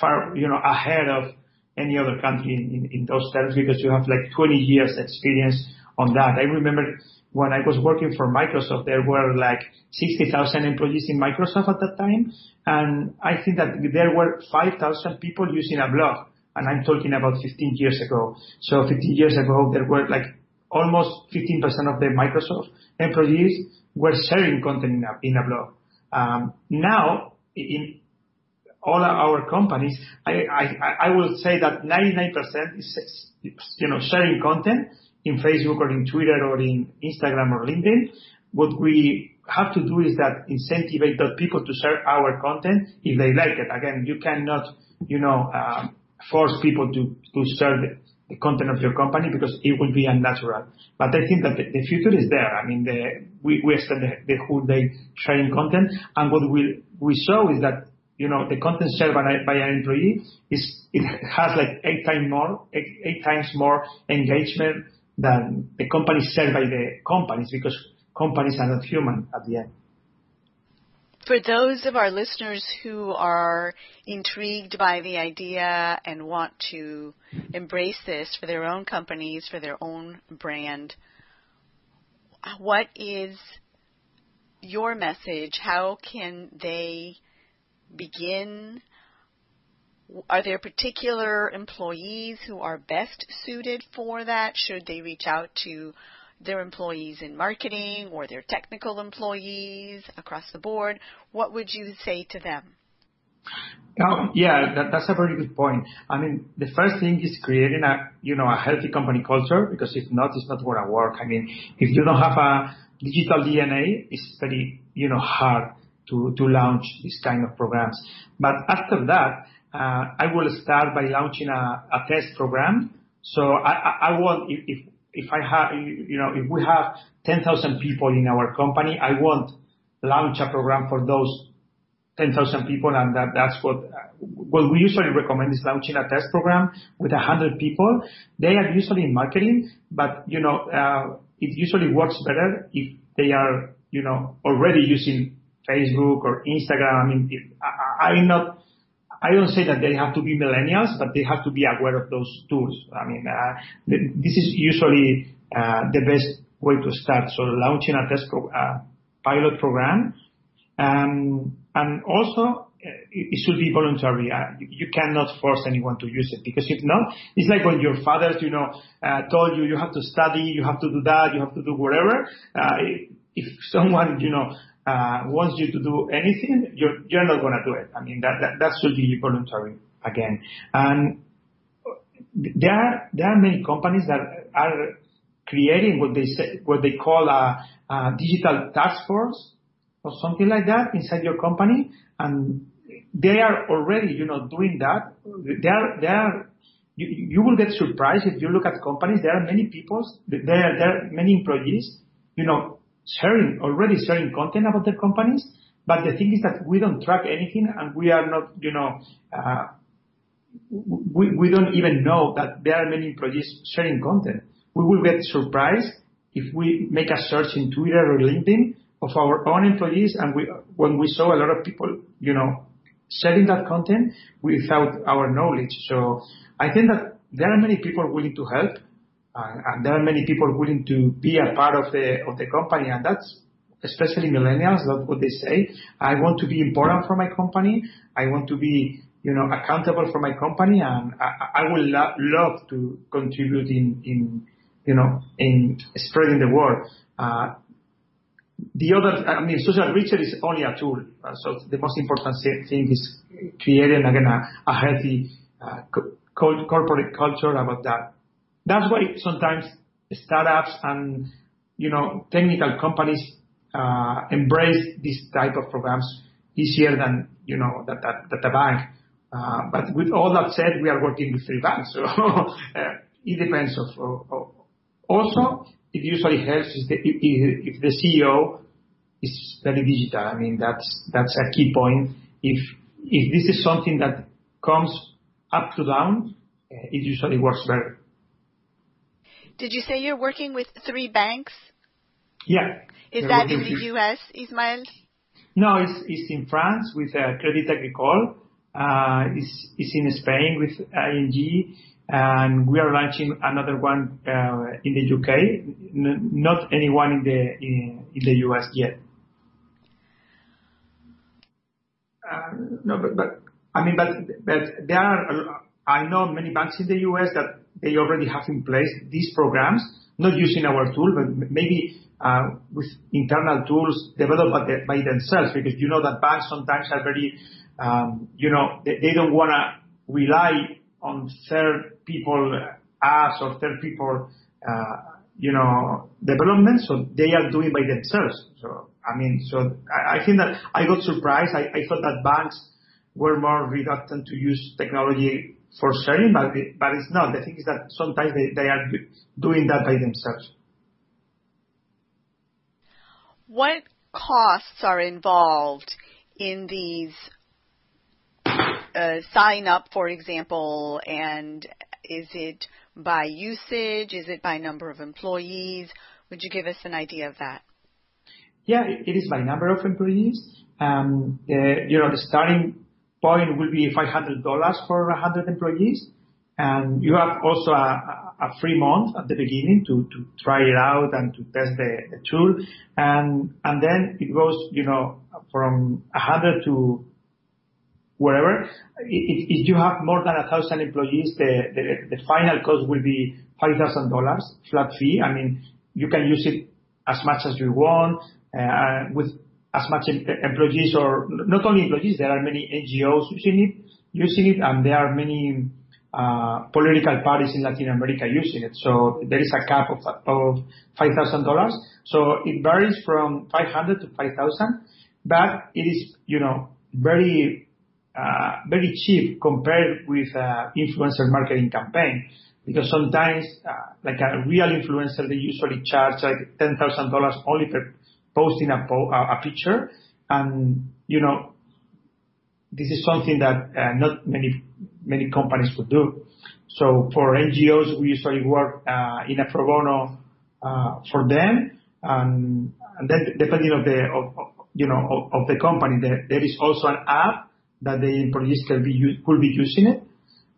far, you know, ahead of any other country in those terms because you have like 20 years experience on that. I remember when I was working for Microsoft, there were like 60,000 employees in Microsoft at that time. And I think that there were 5,000 people using a blog. And I'm talking about 15 years ago. So 15 years ago, there were like almost 15% of the Microsoft employees were sharing content in a, in a blog. Um, now, in all our companies, I, I, I will say that 99% is, you know, sharing content in Facebook or in Twitter or in Instagram or LinkedIn. What we have to do is that incentivize the people to share our content if they like it. Again, you cannot, you know, uh, force people to, to share content of your company because it will be unnatural. But I think that the, the future is there. I mean, the, we, spend the, the whole day sharing content, and what we we show is that you know the content shared by, an employee is it has like eight times more eight, eight times more engagement than the company shared by the companies because companies are not human at the end for those of our listeners who are intrigued by the idea and want to embrace this for their own companies, for their own brand, what is your message? How can they begin? Are there particular employees who are best suited for that? Should they reach out to their employees in marketing or their technical employees across the board? What would you say to them? Um, yeah, that, that's a very good point. I mean, the first thing is creating a, you know, a healthy company culture because if not, it's not going to work. I mean, if you don't have a digital DNA, it's very, you know, hard to, to launch this kind of programs. But after that, uh, I will start by launching a, a test program. So I, I, I want, if, if if I have, you know, if we have 10,000 people in our company, I won't launch a program for those 10,000 people, and that, that's what, what we usually recommend is launching a test program with 100 people. They are usually in marketing, but, you know, uh, it usually works better if they are, you know, already using Facebook or Instagram. I mean, I, I'm not I don't say that they have to be millennials, but they have to be aware of those tools. I mean, uh, this is usually uh, the best way to start. So launching a test pilot program. Um, and also, it should be voluntary. Uh, you cannot force anyone to use it because if not, it's like when your fathers, you know, uh, told you you have to study, you have to do that, you have to do whatever. Uh, if someone, you know, uh, Uh, wants you to do anything, you're not gonna do it. I mean that should be voluntary again. And there are many companies that are creating what they say what they call a, digital task force or something like that inside your company, and they are already, you know, doing that. You, will get surprised if you look at companies. There are many people, there are, there are many employees, you know, sharing, already sharing content about their companies. But the thing is that we don't track anything and we are not, you know, uh, we, we don't even know that there are many employees sharing content. We will get surprised if we make a search in Twitter or LinkedIn of our own employees and we, when we saw a lot of people, you know, sharing that content without our knowledge. So I think that there are many people willing to help, uh, and there are many people willing to be a part of the of the company, and that's especially millennials. That's what they say. I want to be important for my company. I want to be you know accountable for my company, and I, I would lo- love to contribute in in you know in spreading the word. Uh, the other, I mean, Social Reacher is only a tool. Uh, so the most important thing is creating, again, a, a healthy uh, co- corporate culture about that. That's why sometimes startups and, you know, technical companies uh, embrace this type of programs easier than, you know, that, that, that a bank. Uh, but with all that said, we are working with three banks, so uh, it depends. Of, of, also, it usually helps if the, if the CEO is very digital. I mean, that's that's a key point. If if this is something that comes up to down, uh, it usually works better. Did you say you're working with three banks? Yeah. Is that in the U.S., Ismael? No, it's it's in France with uh, Crédit Agricole. Uh, it's it's in Spain with ING, and we are launching another one uh, in the U.K. Not anyone in the in the U.S. yet. No, but I mean, but, but there are, I know many banks in the U.S. that they already have in place these programs, not using our tool, but maybe uh, with internal tools developed by themselves, because you know that banks sometimes are very, um, you know, they don't wanna rely on third people apps or third people, uh, you know, development, so they are doing by themselves. So I mean, so I think that I got surprised. I thought that banks were more reluctant to use technology for sharing, but it's not. The thing is that sometimes they are doing that by themselves. What costs are involved in these uh, sign up, for example, and is it by usage? Is it by number of employees? Would you give us an idea of that? Yeah, it is by number of employees. Um, you know, the starting point will be $500 for 100 employees. And you have also a, free month at the beginning to, to try it out and to test the, tool. And, and then it goes, you know, from 100 to wherever. If, you have more than a thousand employees, the, the, the final cost will be $5,000 flat fee. I mean, you can use it as much as you want, uh, with as much employees or not only employees, there are many NGOs using it, using it, and there are many uh, political parties in Latin America using it. So there is a cap of, of $5,000. So it varies from 500 to 5,000, but it is, you know, very, uh, very cheap compared with uh, influencer marketing campaign. Because sometimes, like a real influencer, they usually charge like $10,000 only per, posting a, picture, and you know, this is something that uh, not many many companies would do. So for NGOs, we usually work uh, in a pro bono uh, for them, and, then depending on the you know of, the company, there, there is also an app that the employees can be could be using it.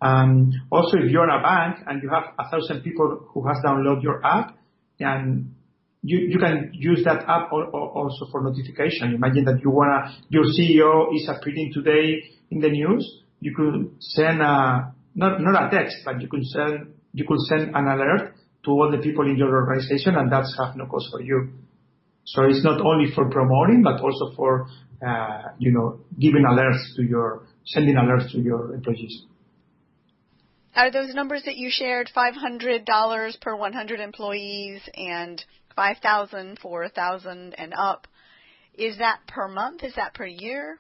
Also, if you're a bank and you have a thousand people who has downloaded your app, and you, you can use that app also for notification. Imagine that your CEO is appearing today in the news. You could send a, not, not a text, but you could send, you could send an alert to all the people in your organization and that's have no cost for you. So it's not only for promoting, but also for, uh, you know, giving alerts to your, sending alerts to your employees. Are those numbers that you shared $500 per 100 employees and 5,000 for 1,000 and up? Is that per month? Is that per year?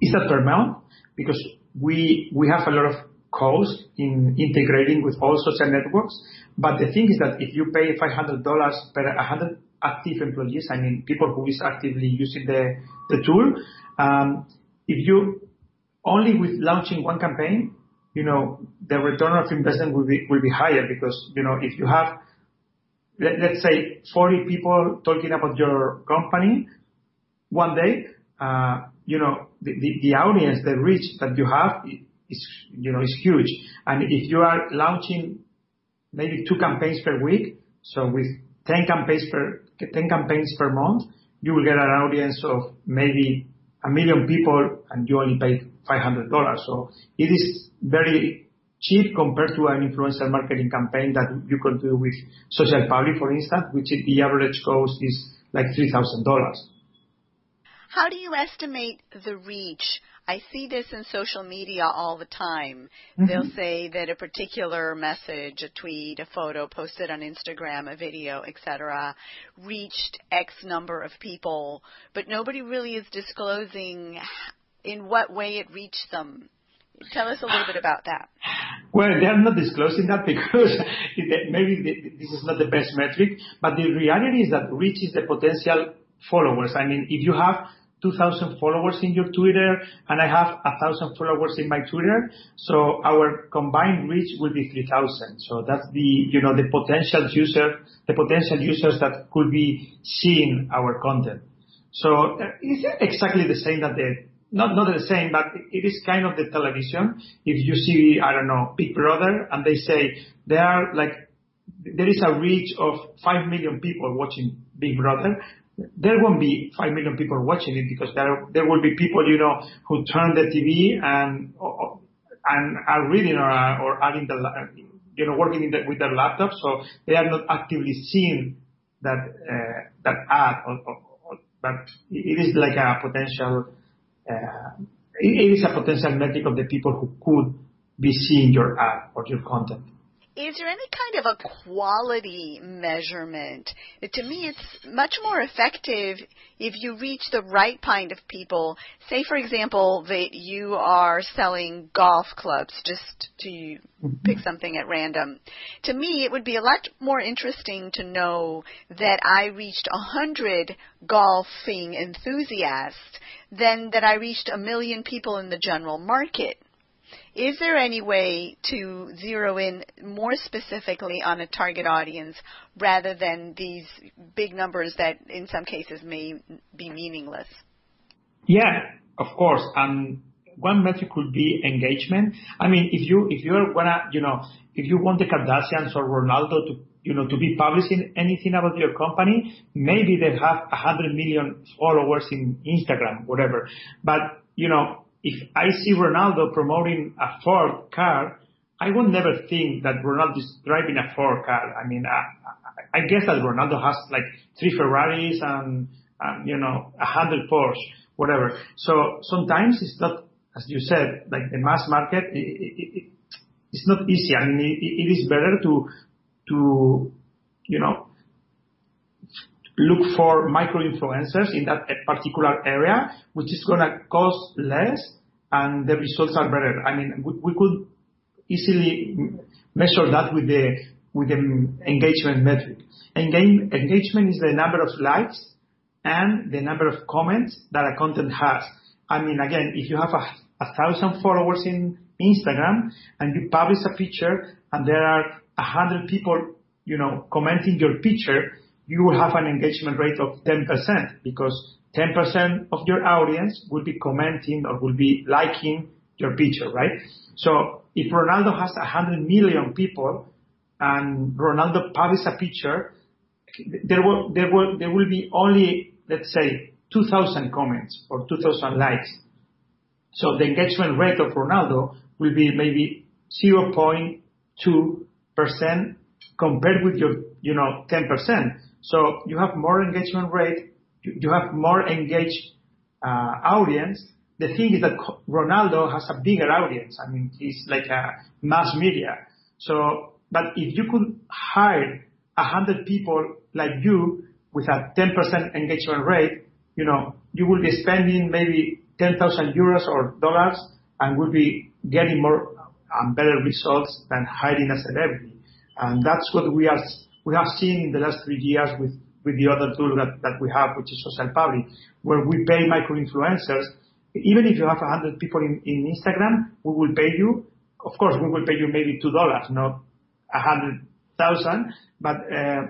Is that per month? Because we we have a lot of cost in integrating with all social networks. But the thing is that if you pay $500 per 100 active employees, I mean people who is actively using the the tool, um, if you only with launching one campaign, you know, the return of investment will be, will be higher because, you know, if you have, let's say 40 people talking about your company one day, uh, you know, the, the, audience, the reach that you have is, you know, is huge. And if you are launching maybe two campaigns per week, so with 10 campaigns per, 10 campaigns per month, you will get an audience of maybe a million people and you only pay $500. So it is very cheap compared to an influencer marketing campaign that you could do with SocialPubli, for instance, which the average cost is like $3,000. How do you estimate the reach? I see this in social media all the time. Mm-hmm. They'll say that a particular message, a tweet, a photo posted on Instagram, a video, etc., reached X number of people, but nobody really is disclosing in what way it reached them. Tell us a little bit about that. Well, they are not disclosing that because maybe this is not the best metric, but the reality is that reach is the potential followers. I mean, if you have 2,000 followers in your Twitter and I have 1,000 followers in my Twitter, so our combined reach will be 3,000. So that's the, you know, the potential user, the potential users that could be seeing our content. So uh, it's exactly the same that the not not the same, but it is kind of the television. If you see, I don't know, Big Brother, and they say there are like there is a reach of five million people watching Big Brother. There won't be five million people watching it because there will be people you know who turn the TV and and are reading or or adding the you know working with their laptop, so they are not actively seeing that uh, that ad. It is like a potential Uh, it is a potential metric of the people who could be seeing your ad or your content. Is there any kind of a quality measurement? To me, it's much more effective if you reach the right kind of people. Say, for example, that you are selling golf clubs, just to mm-hmm. pick something at random. To me, it would be a lot more interesting to know that I reached a hundred golfing enthusiasts than that I reached a million people in the general market. Is there any way to zero in more specifically on a target audience rather than these big numbers that in some cases may be meaningless? Yeah, of course. And one metric could be engagement. I mean, if you if you're gonna you know if you want the Kardashians or Ronaldo to you know, to be publishing anything about your company, maybe they have a hundred million followers in Instagram, whatever. But, you know, if I see Ronaldo promoting a Ford car, I would never think that Ronaldo is driving a Ford car. I mean, I, I guess that Ronaldo has like three Ferraris and, and you know, a hundred Porsche, whatever. So sometimes it's not, as you said, like the mass market, it, it, it, it's not easy. I mean, it, it is better to to, you know, look for micro-influencers in that particular area, which is gonna cost less and the results are better. I mean, we could easily measure that with the with the engagement metric. Engagement is the number of likes and the number of comments that a content has. I mean, again, if you have a 1,000 followers in Instagram and you publish a picture and there are a 100 people, you know, commenting your picture, you will have an engagement rate of 10% because 10% of your audience will be commenting or will be liking your picture, right? So if Ronaldo has 100 million people and Ronaldo publishes a picture, there will there will there will be only let's say 2,000 comments or 2,000 likes. So the engagement rate of Ronaldo will be maybe 0.2% compared with your you know 10%. So you have more engagement rate, you, have more engaged uh, audience. The thing is that Ronaldo has a bigger audience. I mean, he's like a mass media. So, but if you could hire a hundred people like you with a 10% engagement rate, you know, you will be spending maybe 10,000 euros or dollars and will be getting more and better results than hiring a celebrity. And that's what we are we have seen in the last three years with the other tool that, we have, which is SocialPubli, where we pay micro influencers. Even if you have 100 people in, in Instagram, we will pay you. Of course, we will pay you maybe two dollars, not a hundred thousand. But uh,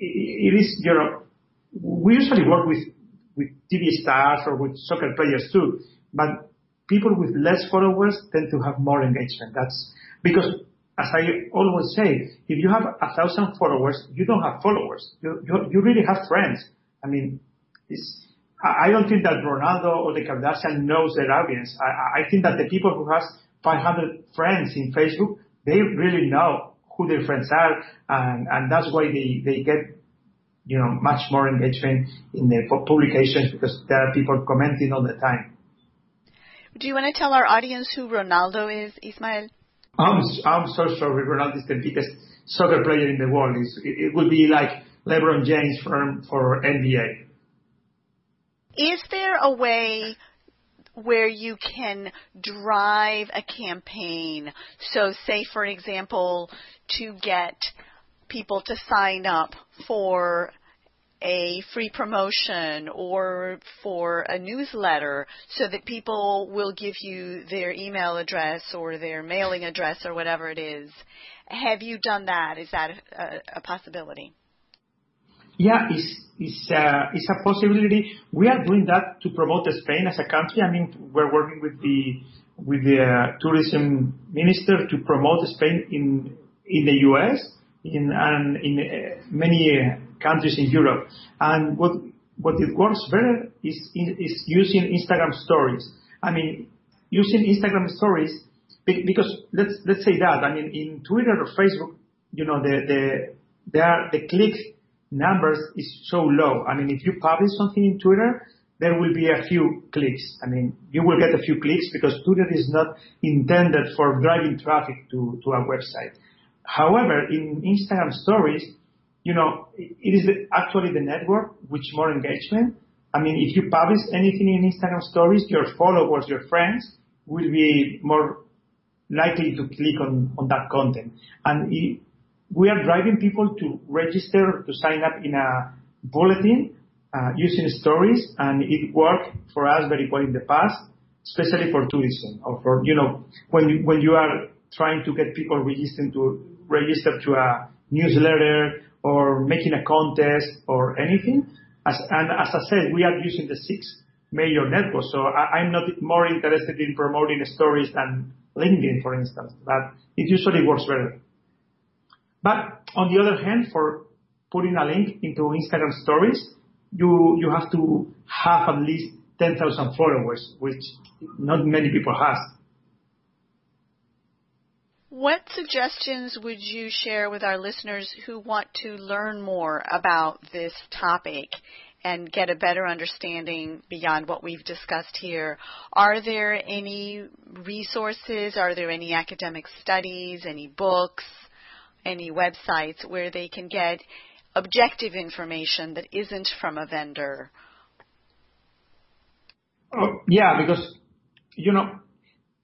we usually work with with TV stars or with soccer players too. But people with less followers tend to have more engagement. That's because as I always say, if you have a thousand followers, you don't have followers. You, you, you really have friends. I mean, it's, I don't think that Ronaldo or the Kardashian knows their audience. I, I think that the people who has 500 friends in Facebook, they really know who their friends are, and, and that's why they, they get, you know, much more engagement in their publications because there are people commenting all the time. Do you want to tell our audience who Ronaldo is, Ismael? I'm, so sorry. Ronaldo is the biggest soccer player in the world. It would be like LeBron James for NBA. Is there a way where you can drive a campaign? So say, for example, to get people to sign up for a free promotion or for a newsletter so that people will give you their email address or their mailing address or whatever it is. Have you done that? Is that a, a possibility? Yeah, it's, it's, uh, it's a possibility. We are doing that to promote Spain as a country. I mean, we're working with the with the uh, tourism minister to promote Spain in in the U.S. in and in uh, many countries in Europe. And what what it works better is is using Instagram stories. I mean, using Instagram stories because let's let's say that I mean in Twitter or Facebook, you know the click numbers is so low. I mean, if you publish something in Twitter, there will be a few clicks. I mean, you will get a few clicks because Twitter is not intended for driving traffic to to a website. However, in Instagram stories, you know, it is actually the network which more engagement. I mean, if you publish anything in Instagram stories, your followers, your friends will be more likely to click on, on that content. And it, we are driving people to register, to sign up in a bulletin uh, using stories, and it worked for us very well in the past, especially for tourism or for, you know, when you, when you are trying to get people registered to register to a newsletter or making a contest or anything. As, and as I said, we are using the six major networks. So I, I'm not more interested in promoting stories than LinkedIn, for instance, but it usually works better. But on the other hand, for putting a link into Instagram stories, you, you have to have at least 10,000 followers, which not many people have. What suggestions would you share with our listeners who want to learn more about this topic and get a better understanding beyond what we've discussed here? Are there any resources? Are there any academic studies, any books, any websites where they can get objective information that isn't from a vendor? Oh, yeah, because, you know,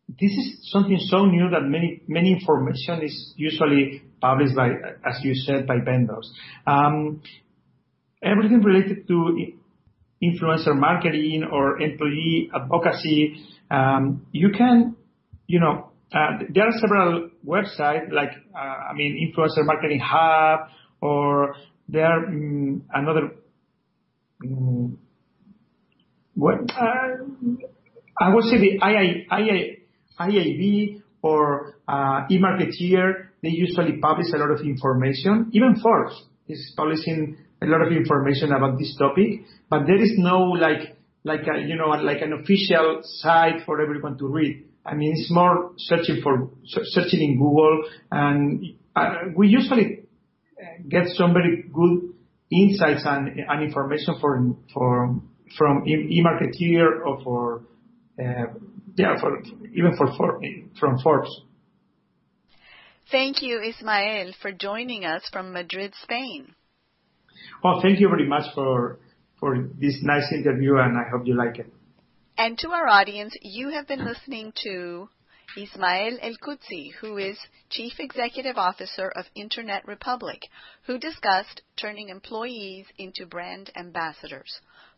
this is something so new that many many information is usually published by, as you said, by vendors. Um, everything related to influencer marketing or employee advocacy, um, you can, you know, uh, there are several websites like, uh, I mean, Influencer Marketing Hub, or there are um, another. Um, what uh, I would say the IAB or uh, eMarketer, they usually publish a lot of information. Even Forbes, is publishing a lot of information about this topic, but there is no like like you know like an official site for everyone to read. I mean, it's more searching for searching in Google, and uh, we usually get some very good insights and, information for for from eMarketer or for uh, yeah for even for, for from Forbes. Thank you, Ismael, for joining us from Madrid, Spain. Well, thank you very much for for this nice interview, and I hope you like it. And to our audience, you have been listening to Ismael El Qudsi, who is Chief Executive Officer of Internet Republic, who discussed turning employees into brand ambassadors.